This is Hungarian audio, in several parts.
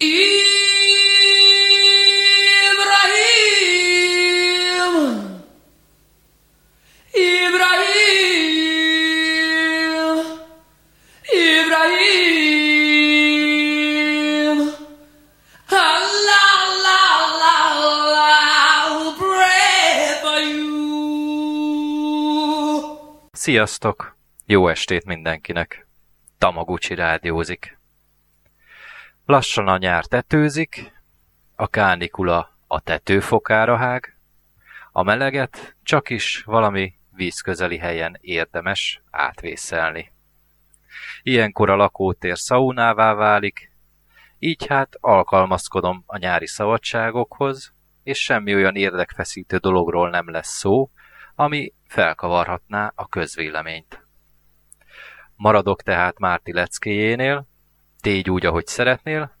You. Sziasztok! Jó estét mindenkinek! Tamaguchi rádiózik. Lassan a nyár tetőzik, a kánikula a tetőfokára hág, a meleget csak is valami vízközeli helyen érdemes átvészelni. Ilyenkor a lakótér szaunává válik, így hát alkalmazkodom a nyári szabadságokhoz, és semmi olyan érdekfeszítő dologról nem lesz szó, ami felkavarhatná a közvéleményt. Maradok tehát Márti leckéjénél, tégy úgy, ahogy szeretnél,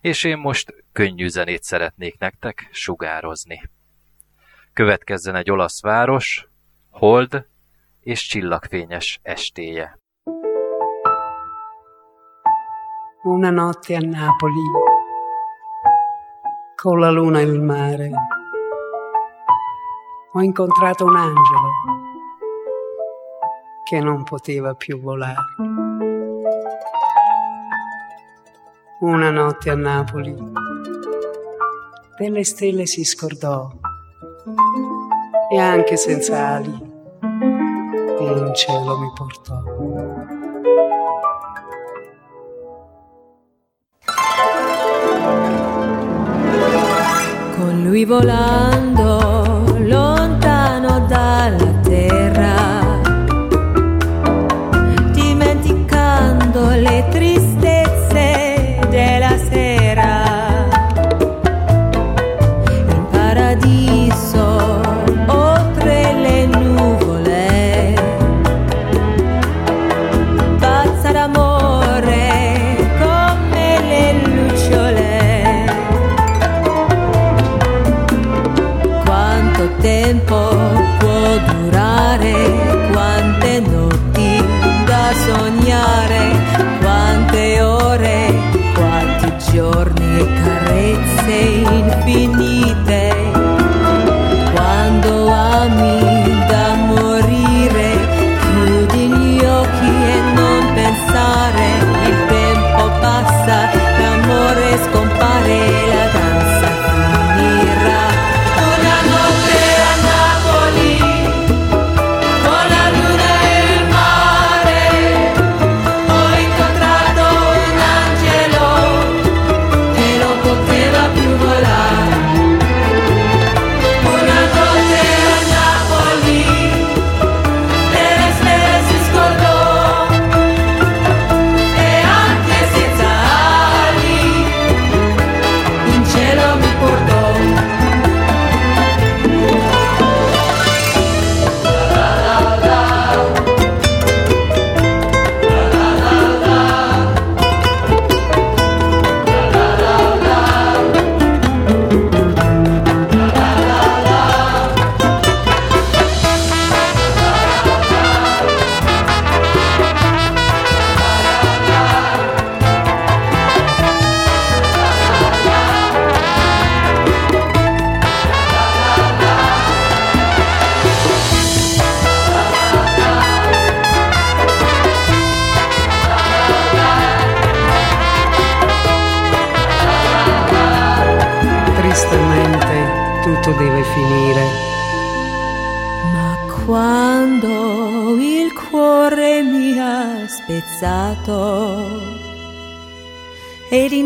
és én most könnyű zenét szeretnék nektek sugározni. Következzen egy olasz város, hold és csillagfényes estéje. Una notte a Napoli, con la luna e il mare, ho incontrato un angelo che non poteva più volare. Una notte a Napoli, delle stelle si scordò e anche senza ali in cielo mi portò. Con lui volando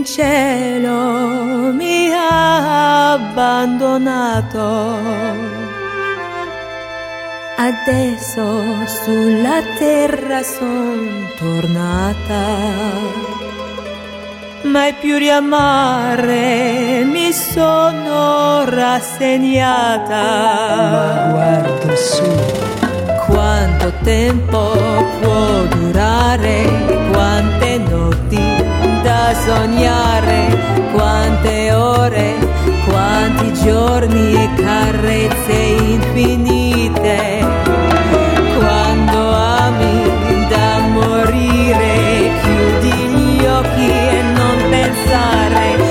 cielo mi ha abbandonato, adesso sulla terra son tornata mai più riamare mi sono rassegnata. Ma guardo su, Quanto tempo può durare? Quante notti da sognare? Quante ore? Quanti giorni e carezze infinite? Quando ami da morire, chiudi gli occhi e non pensare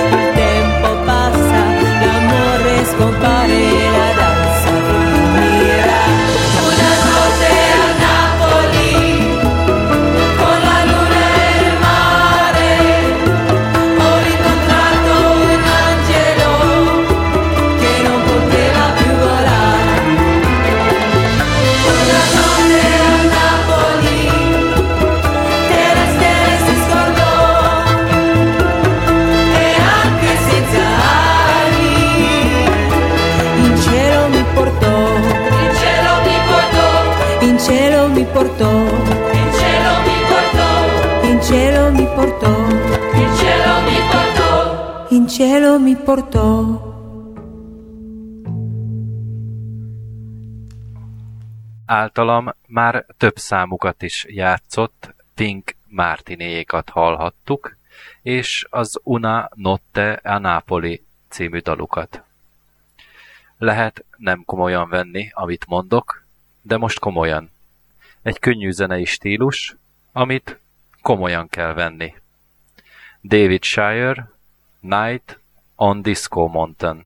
mi portò, Il cielo mi portò, in cielo mi portò, il cielo mi portò. in cielo mi portò. Általam már több számukat is játszott, Pink Martinéjékat hallhattuk, és az Una Notte a Napoli című dalukat. Lehet nem komolyan venni, amit mondok, de most komolyan. Egy könnyű zenei stílus, amit komolyan kell venni. David Shire, Night on Disco Mountain.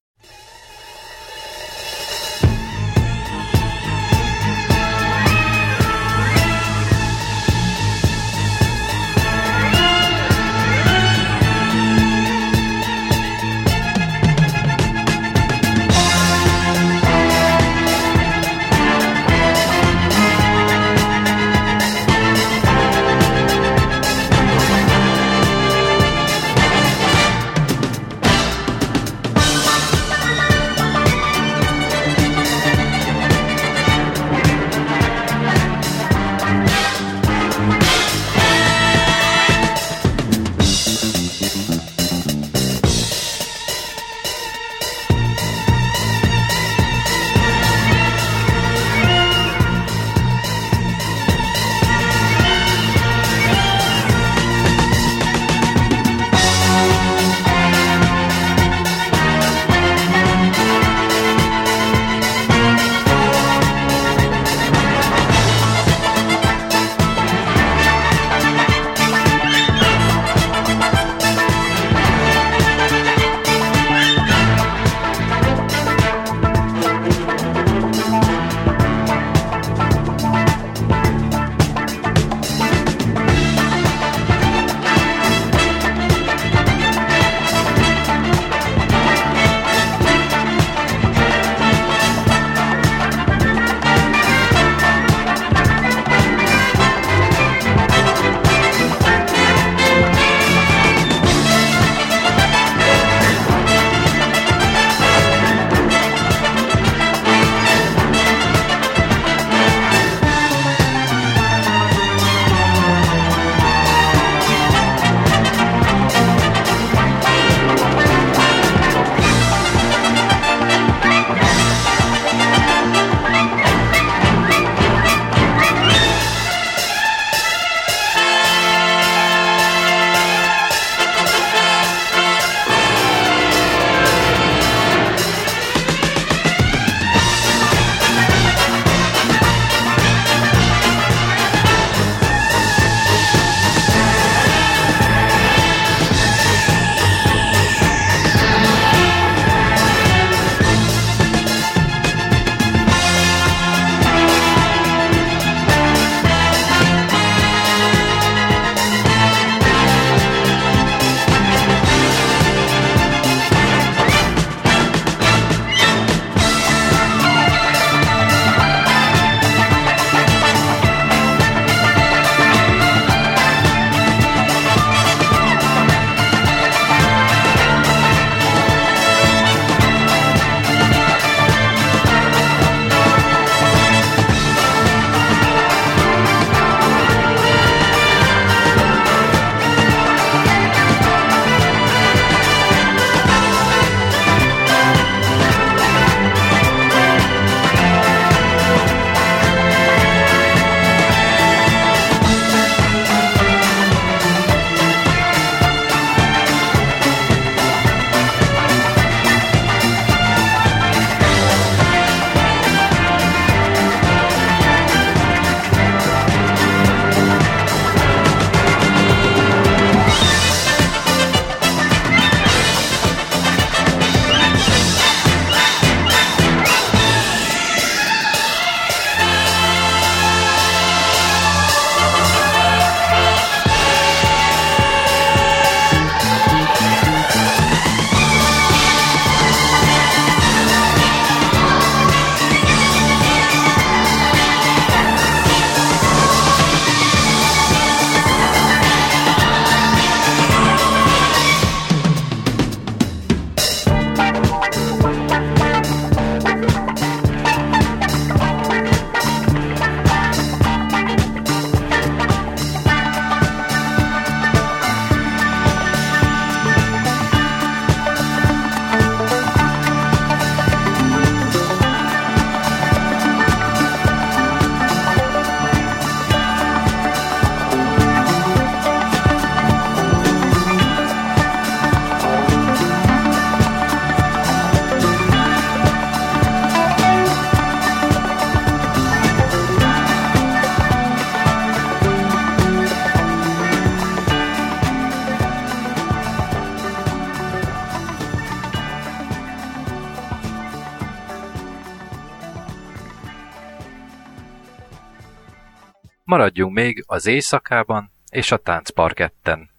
Maradjunk még az éjszakában és a táncparketten.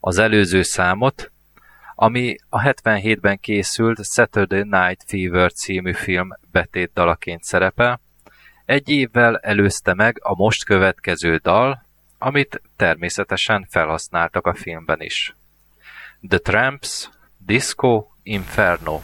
Az előző számot, ami a 77-ben készült Saturday Night Fever című film betétdalaként szerepel, egy évvel előzte meg a most következő dal, amit természetesen felhasználtak a filmben is. The Tramps, Disco Inferno.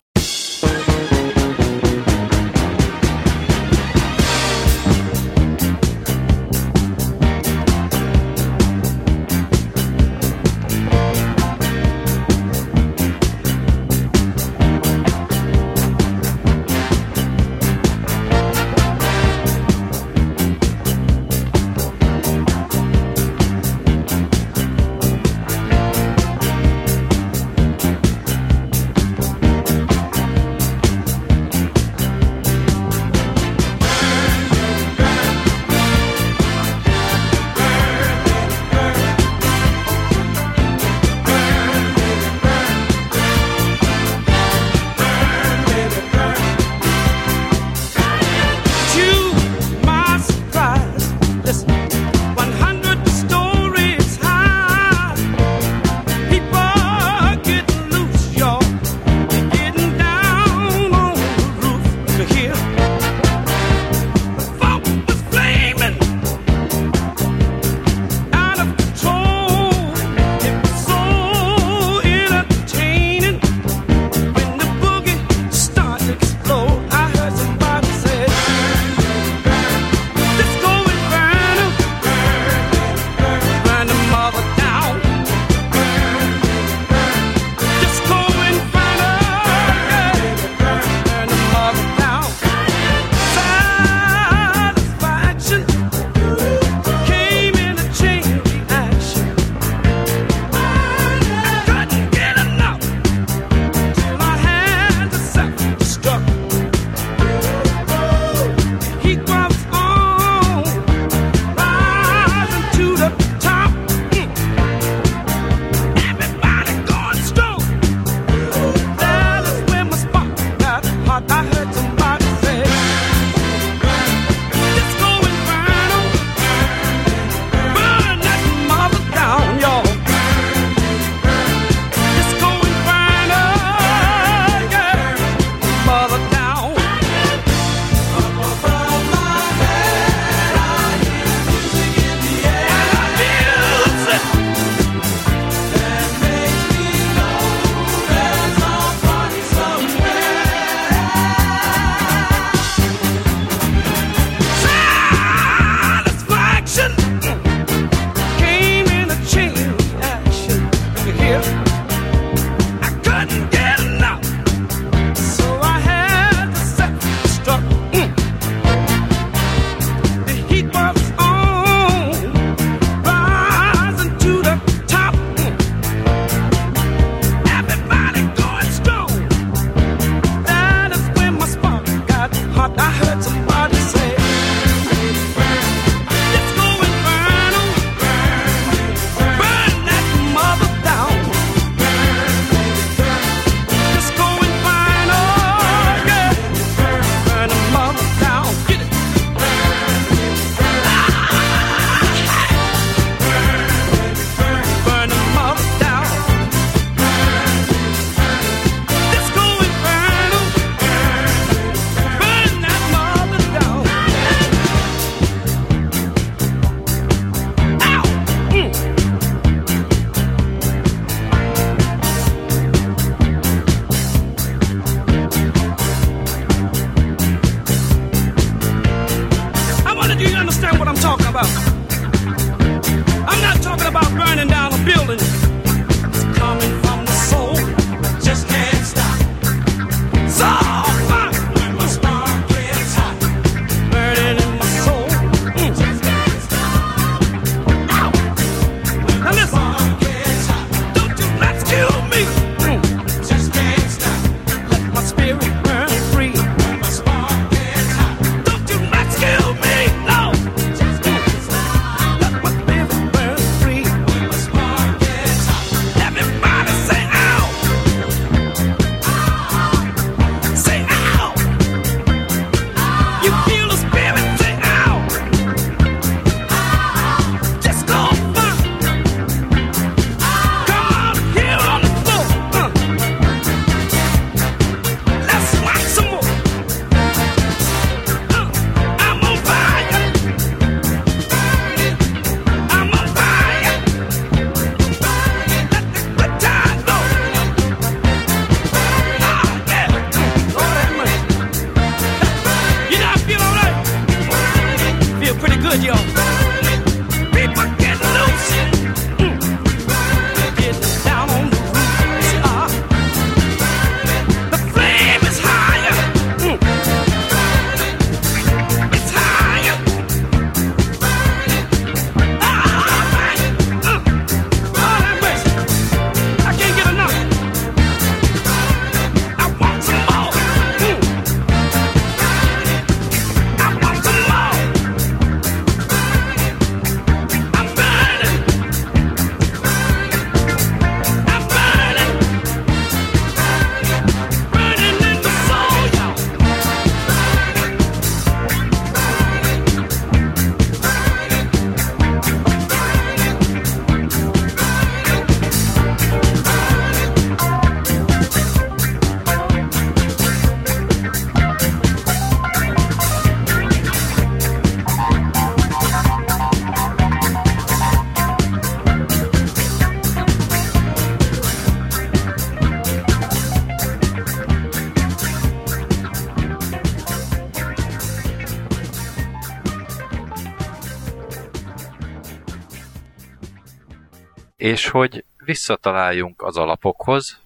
És hogy visszataláljunk az alapokhoz,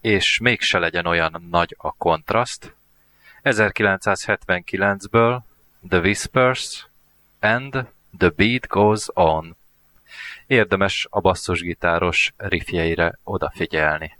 és mégse legyen olyan nagy a kontraszt, 1979-ből The Whispers and The Beat Goes On. Érdemes a basszusgitáros riffjeire odafigyelni.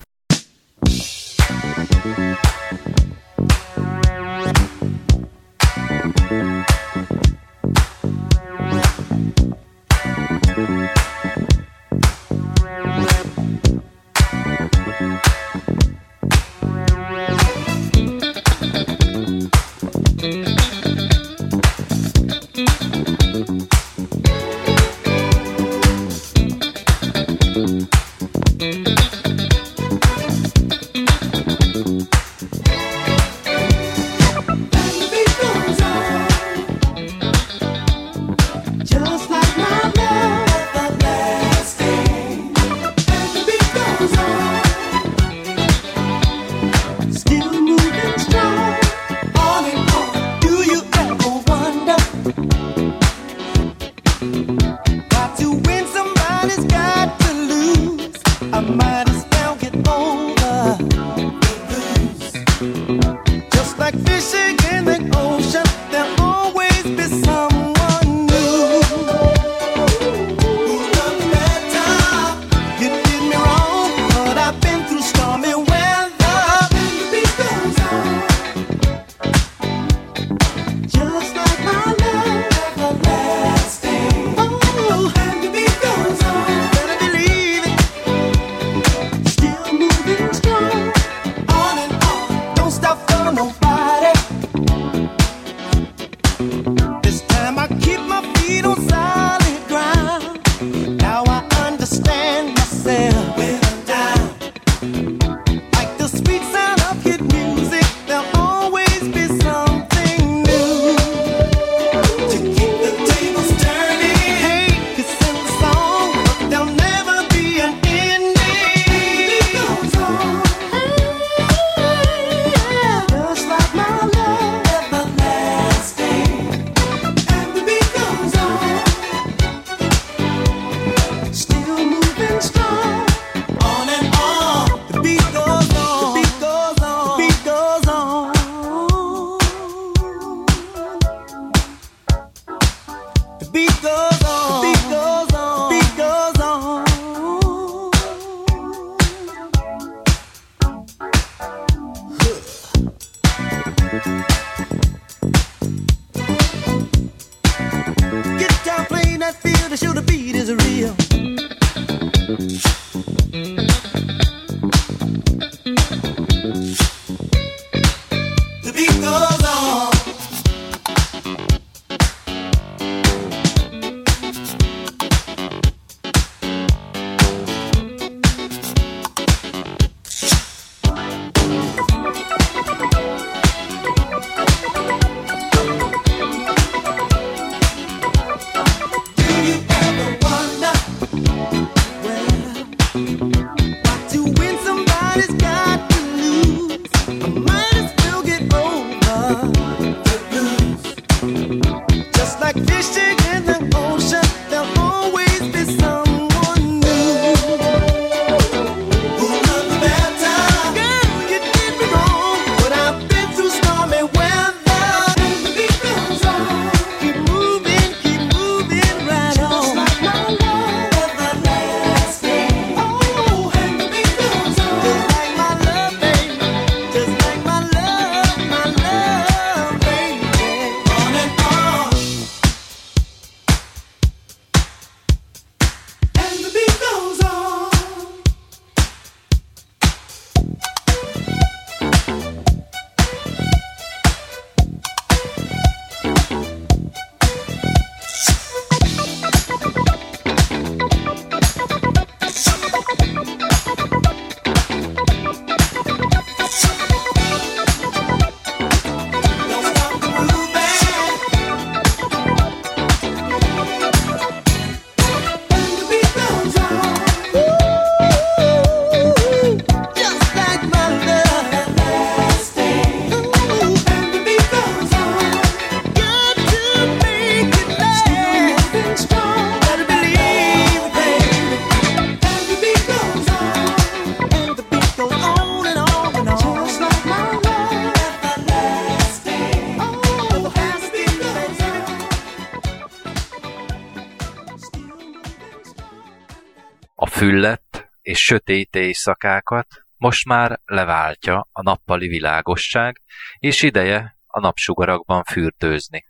sötét éjszakákat most már leváltja a nappali világosság, és ideje a napsugarakban fürdőzni.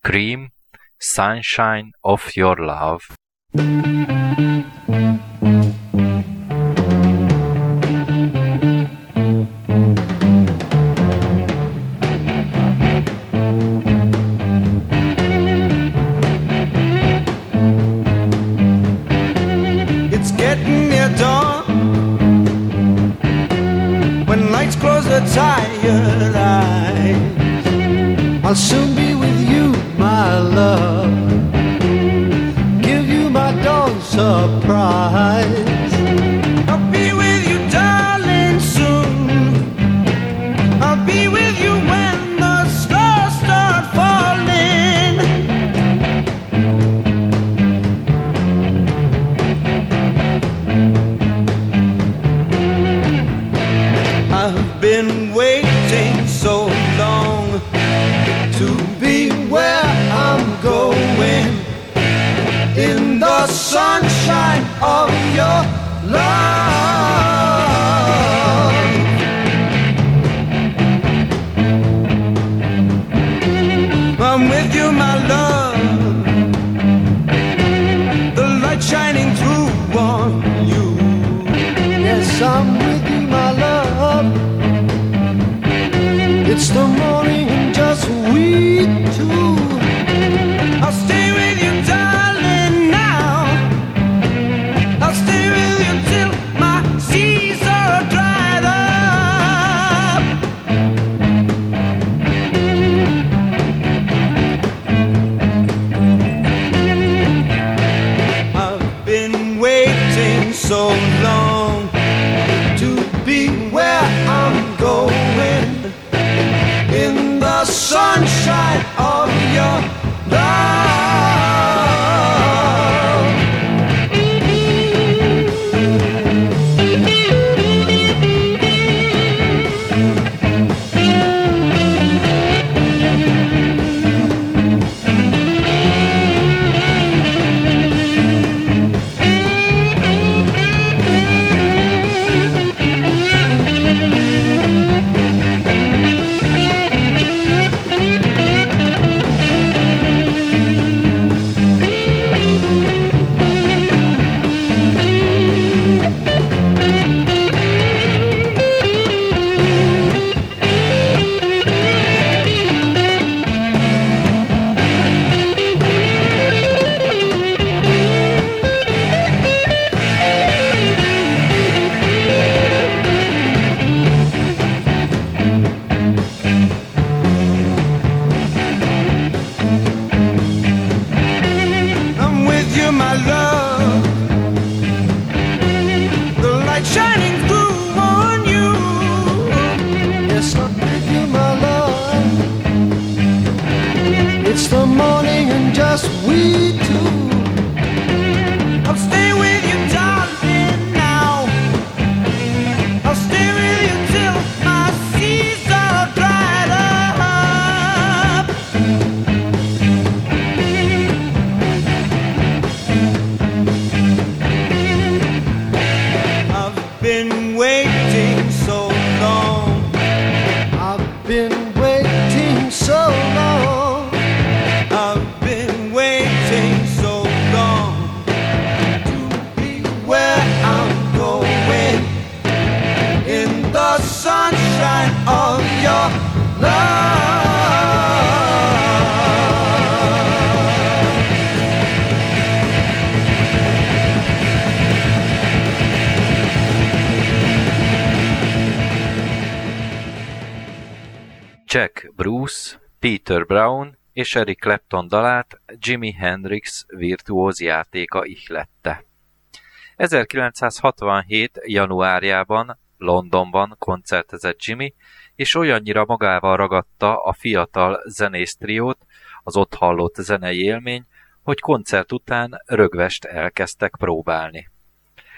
Cream, Sunshine of Your Love. I'll soon be Bruce, Peter Brown és Eric Clapton dalát Jimi Hendrix virtuóz játéka ihlette. 1967. januárjában Londonban koncertezett Jimmy, és olyannyira magával ragadta a fiatal zenész triót, az ott hallott zenei élmény, hogy koncert után rögvest elkezdtek próbálni.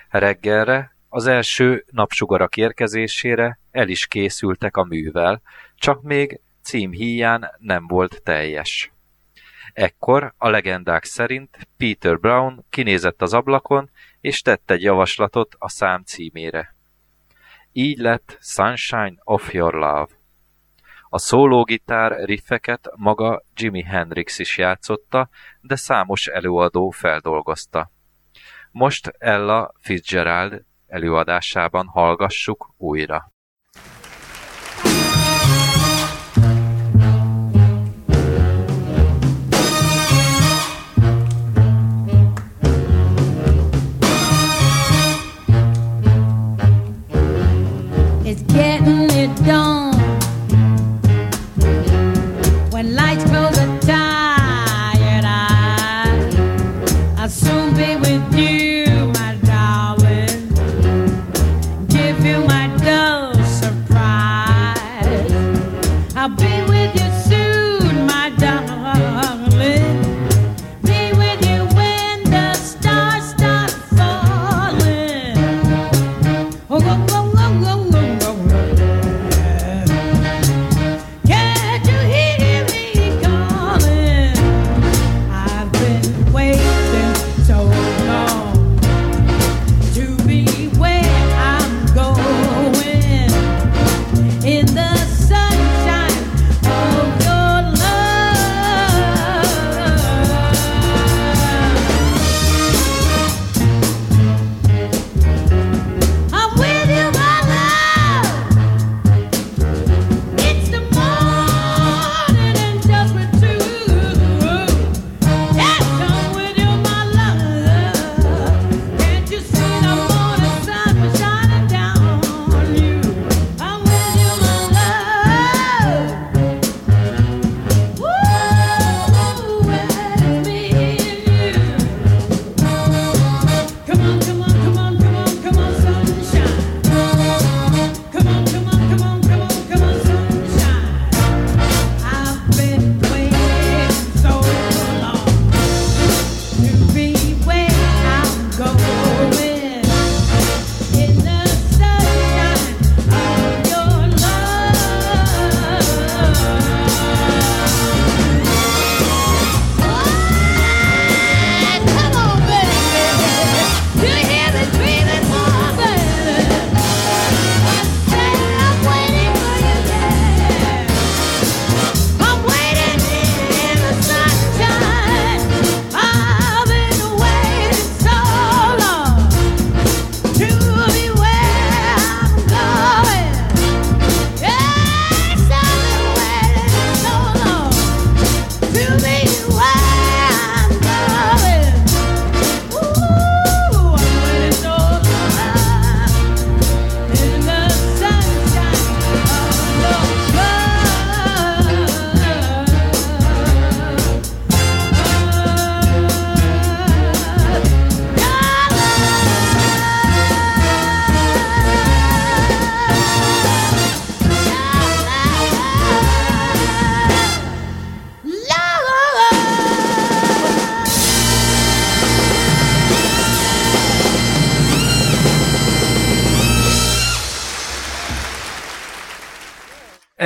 Reggelre, az első napsugarak érkezésére el is készültek a művel, csak még cím híján nem volt teljes. Ekkor a legendák szerint Peter Brown kinézett az ablakon, és tett egy javaslatot a szám címére. Így lett Sunshine of Your Love. A szólógitár riffeket maga Jimi Hendrix is játszotta, de számos előadó feldolgozta. Most Ella Fitzgerald előadásában hallgassuk újra.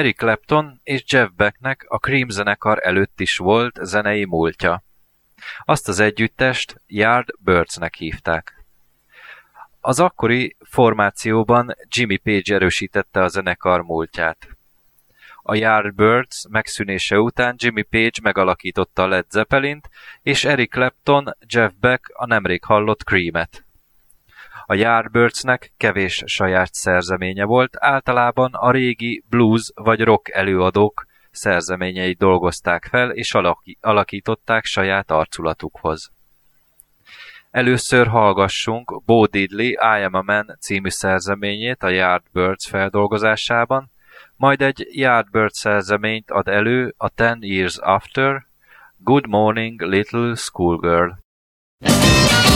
Eric Clapton és Jeff Becknek a Cream zenekar előtt is volt zenei múltja. Azt az együttest Yardbirdsnek hívták. Az akkori formációban Jimmy Page erősítette a zenekar múltját. A Yardbirds megszűnése után Jimmy Page megalakította a Led Zeppelint, és Eric Clapton, Jeff Beck a nemrég hallott Cream-et. A Yardbirdsnek kevés saját szerzeménye volt, általában a régi blues vagy rock előadók szerzeményeit dolgozták fel és alakították saját arculatukhoz. Először hallgassunk Bo Diddley I Am a Man című szerzeményét a Yardbirds feldolgozásában, majd egy Yardbird szerzeményt ad elő a Ten Years After, Good Morning Little Schoolgirl. We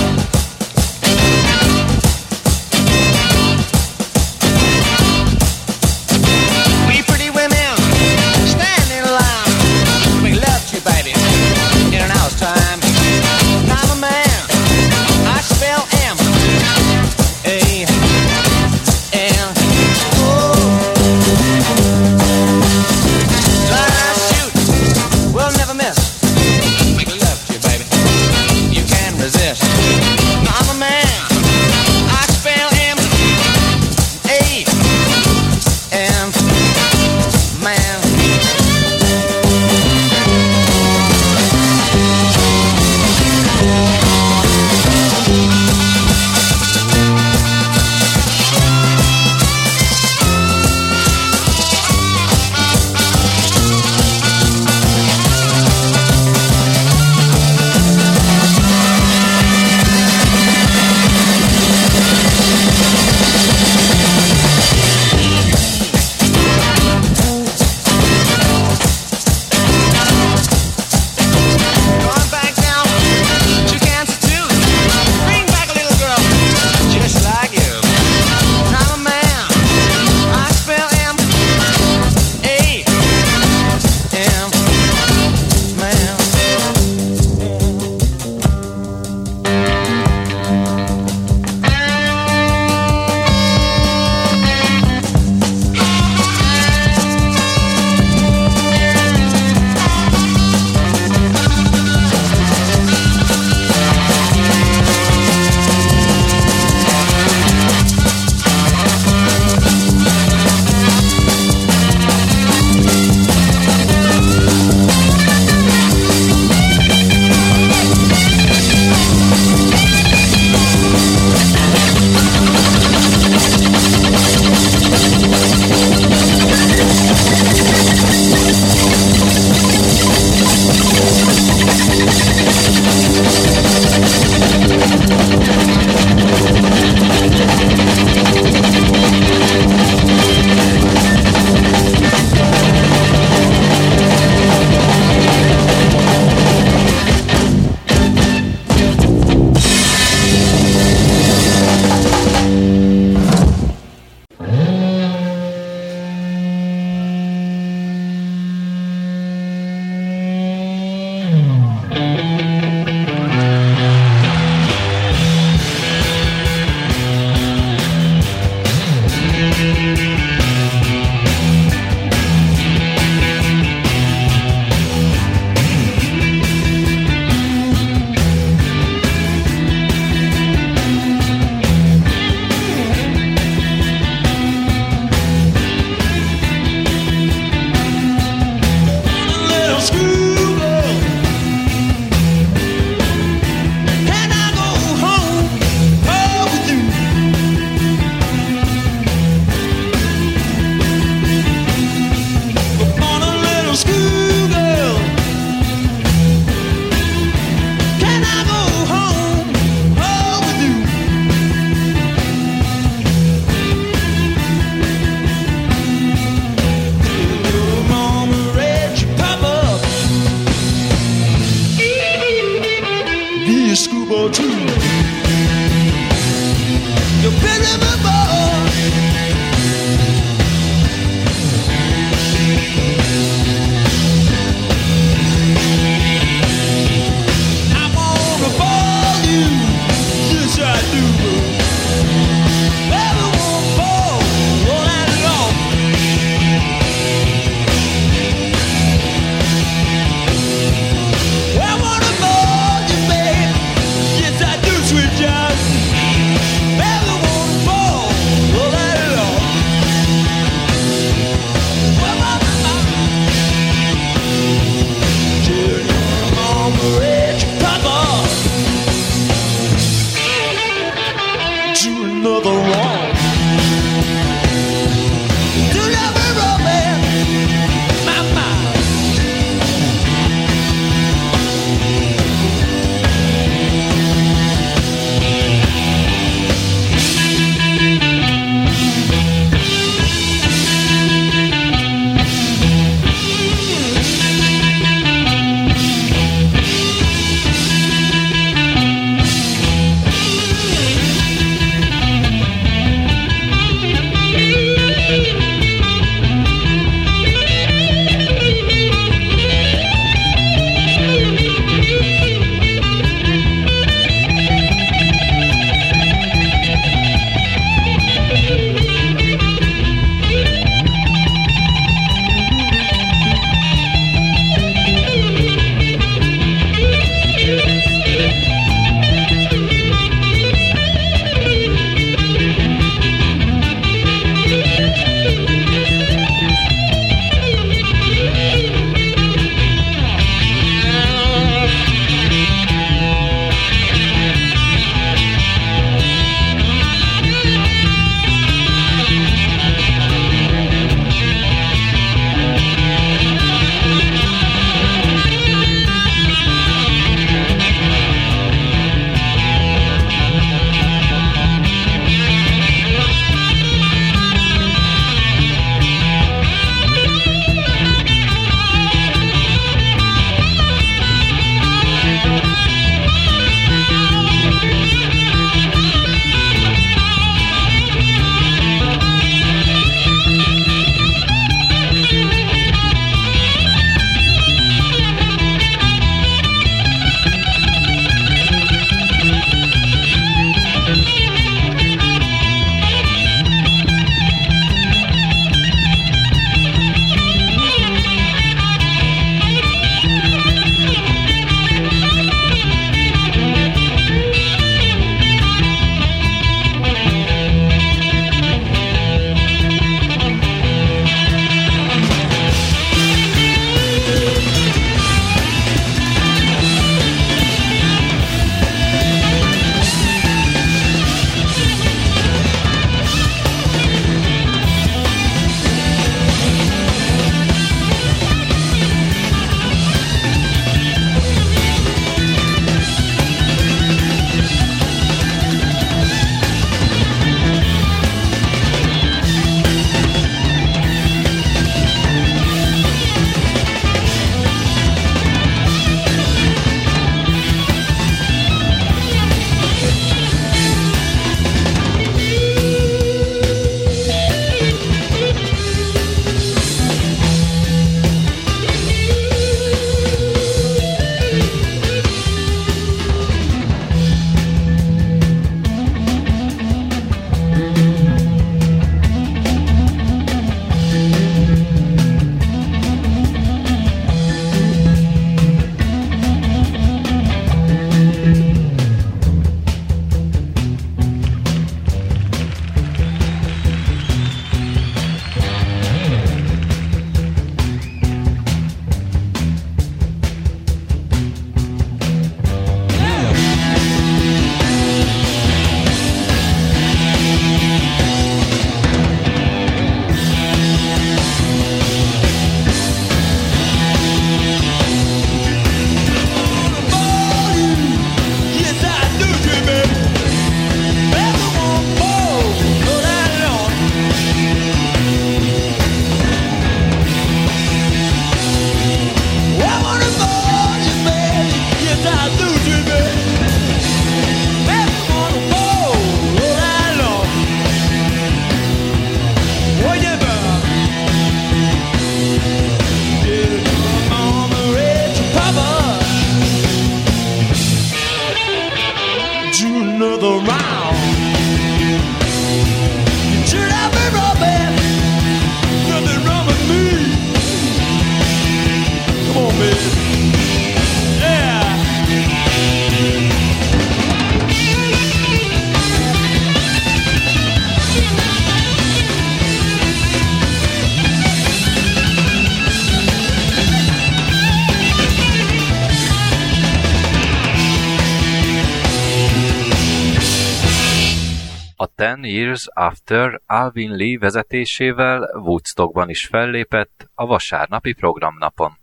Ten Years After Alvin Lee vezetésével Woodstockban is fellépett a vasárnapi programnapon.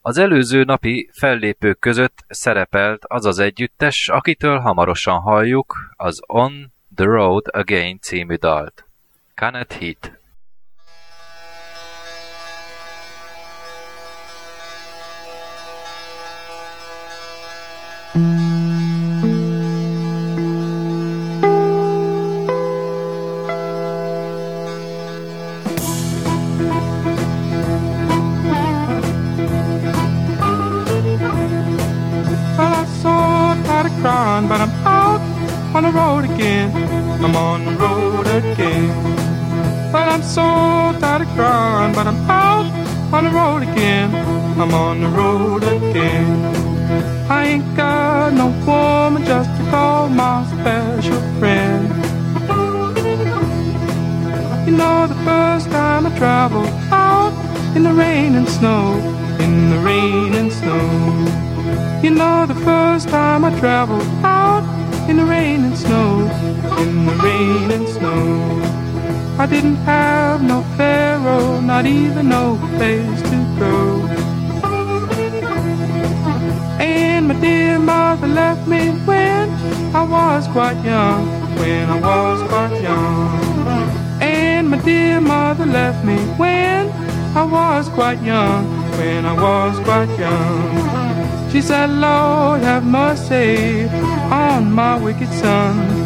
Az előző napi fellépők között szerepelt az az együttes, akitől hamarosan halljuk az On the Road Again című dalt. Canet Heat. Well, I'm on the road again. I ain't got no woman just to call my special friend. You know, the first time I traveled out in the rain and snow, in the rain and snow. You know, the first time I traveled out in the rain and snow, in the rain and snow. I didn't have no pharaoh, not even no place to go. And my dear mother left me when I was quite young, when I was quite young. And my dear mother left me when I was quite young, when I was quite young. She said, Lord, have mercy on my wicked son.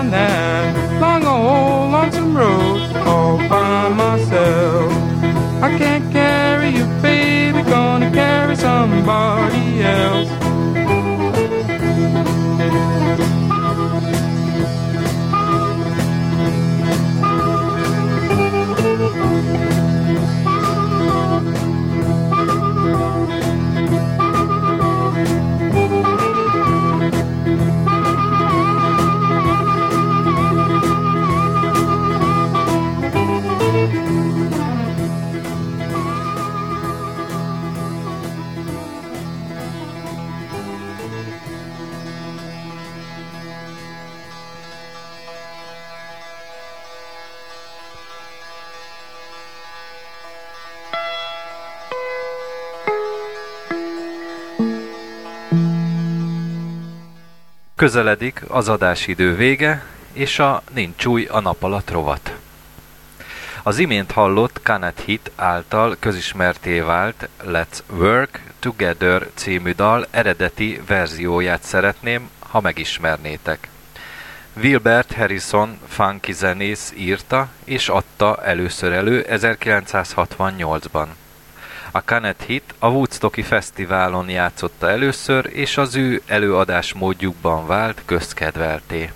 remember Közeledik az adásidő vége, és a Nincs új a nap alatt rovat. Az imént hallott Canet Hit által közismerté vált Let's Work Together című dal eredeti verzióját szeretném, ha megismernétek. Wilbert Harrison funky zenész írta és adta először elő 1968-ban. A Canet Hit a Woodstocki Fesztiválon játszotta először, és az ő előadás módjukban vált közkedvelté.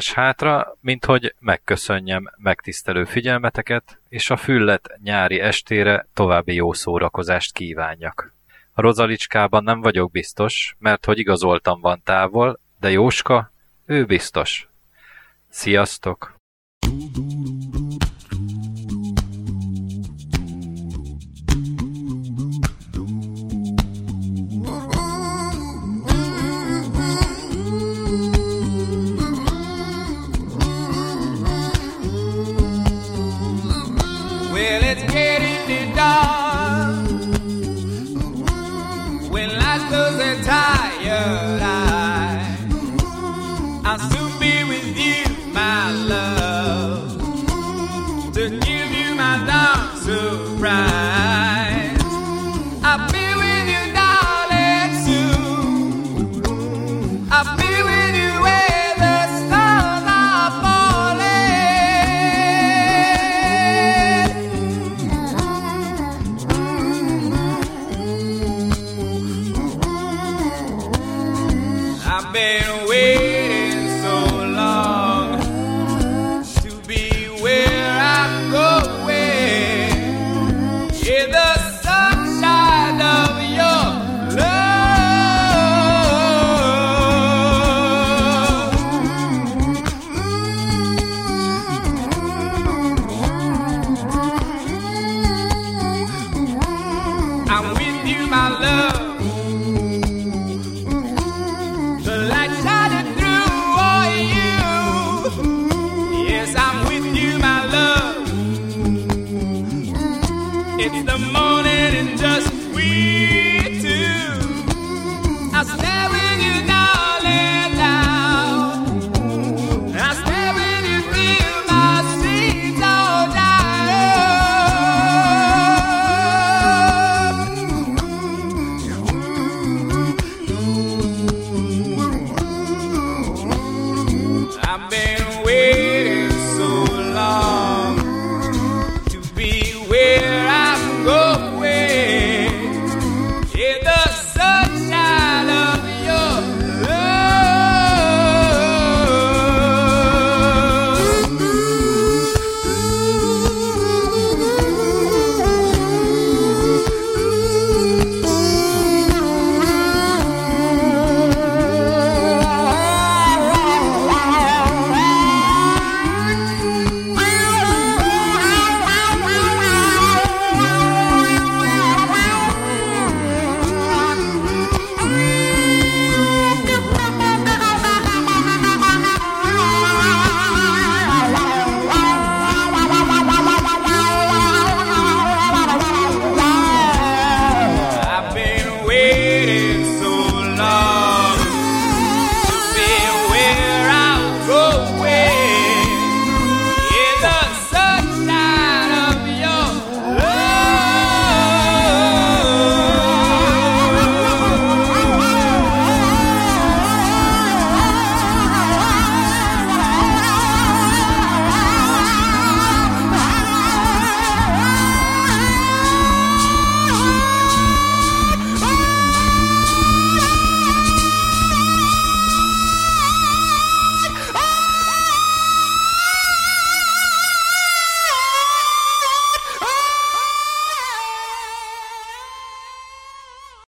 más hátra, mint hogy megköszönjem megtisztelő figyelmeteket, és a füllet nyári estére további jó szórakozást kívánjak. A rozalicskában nem vagyok biztos, mert hogy igazoltam van távol, de Jóska, ő biztos. Sziasztok!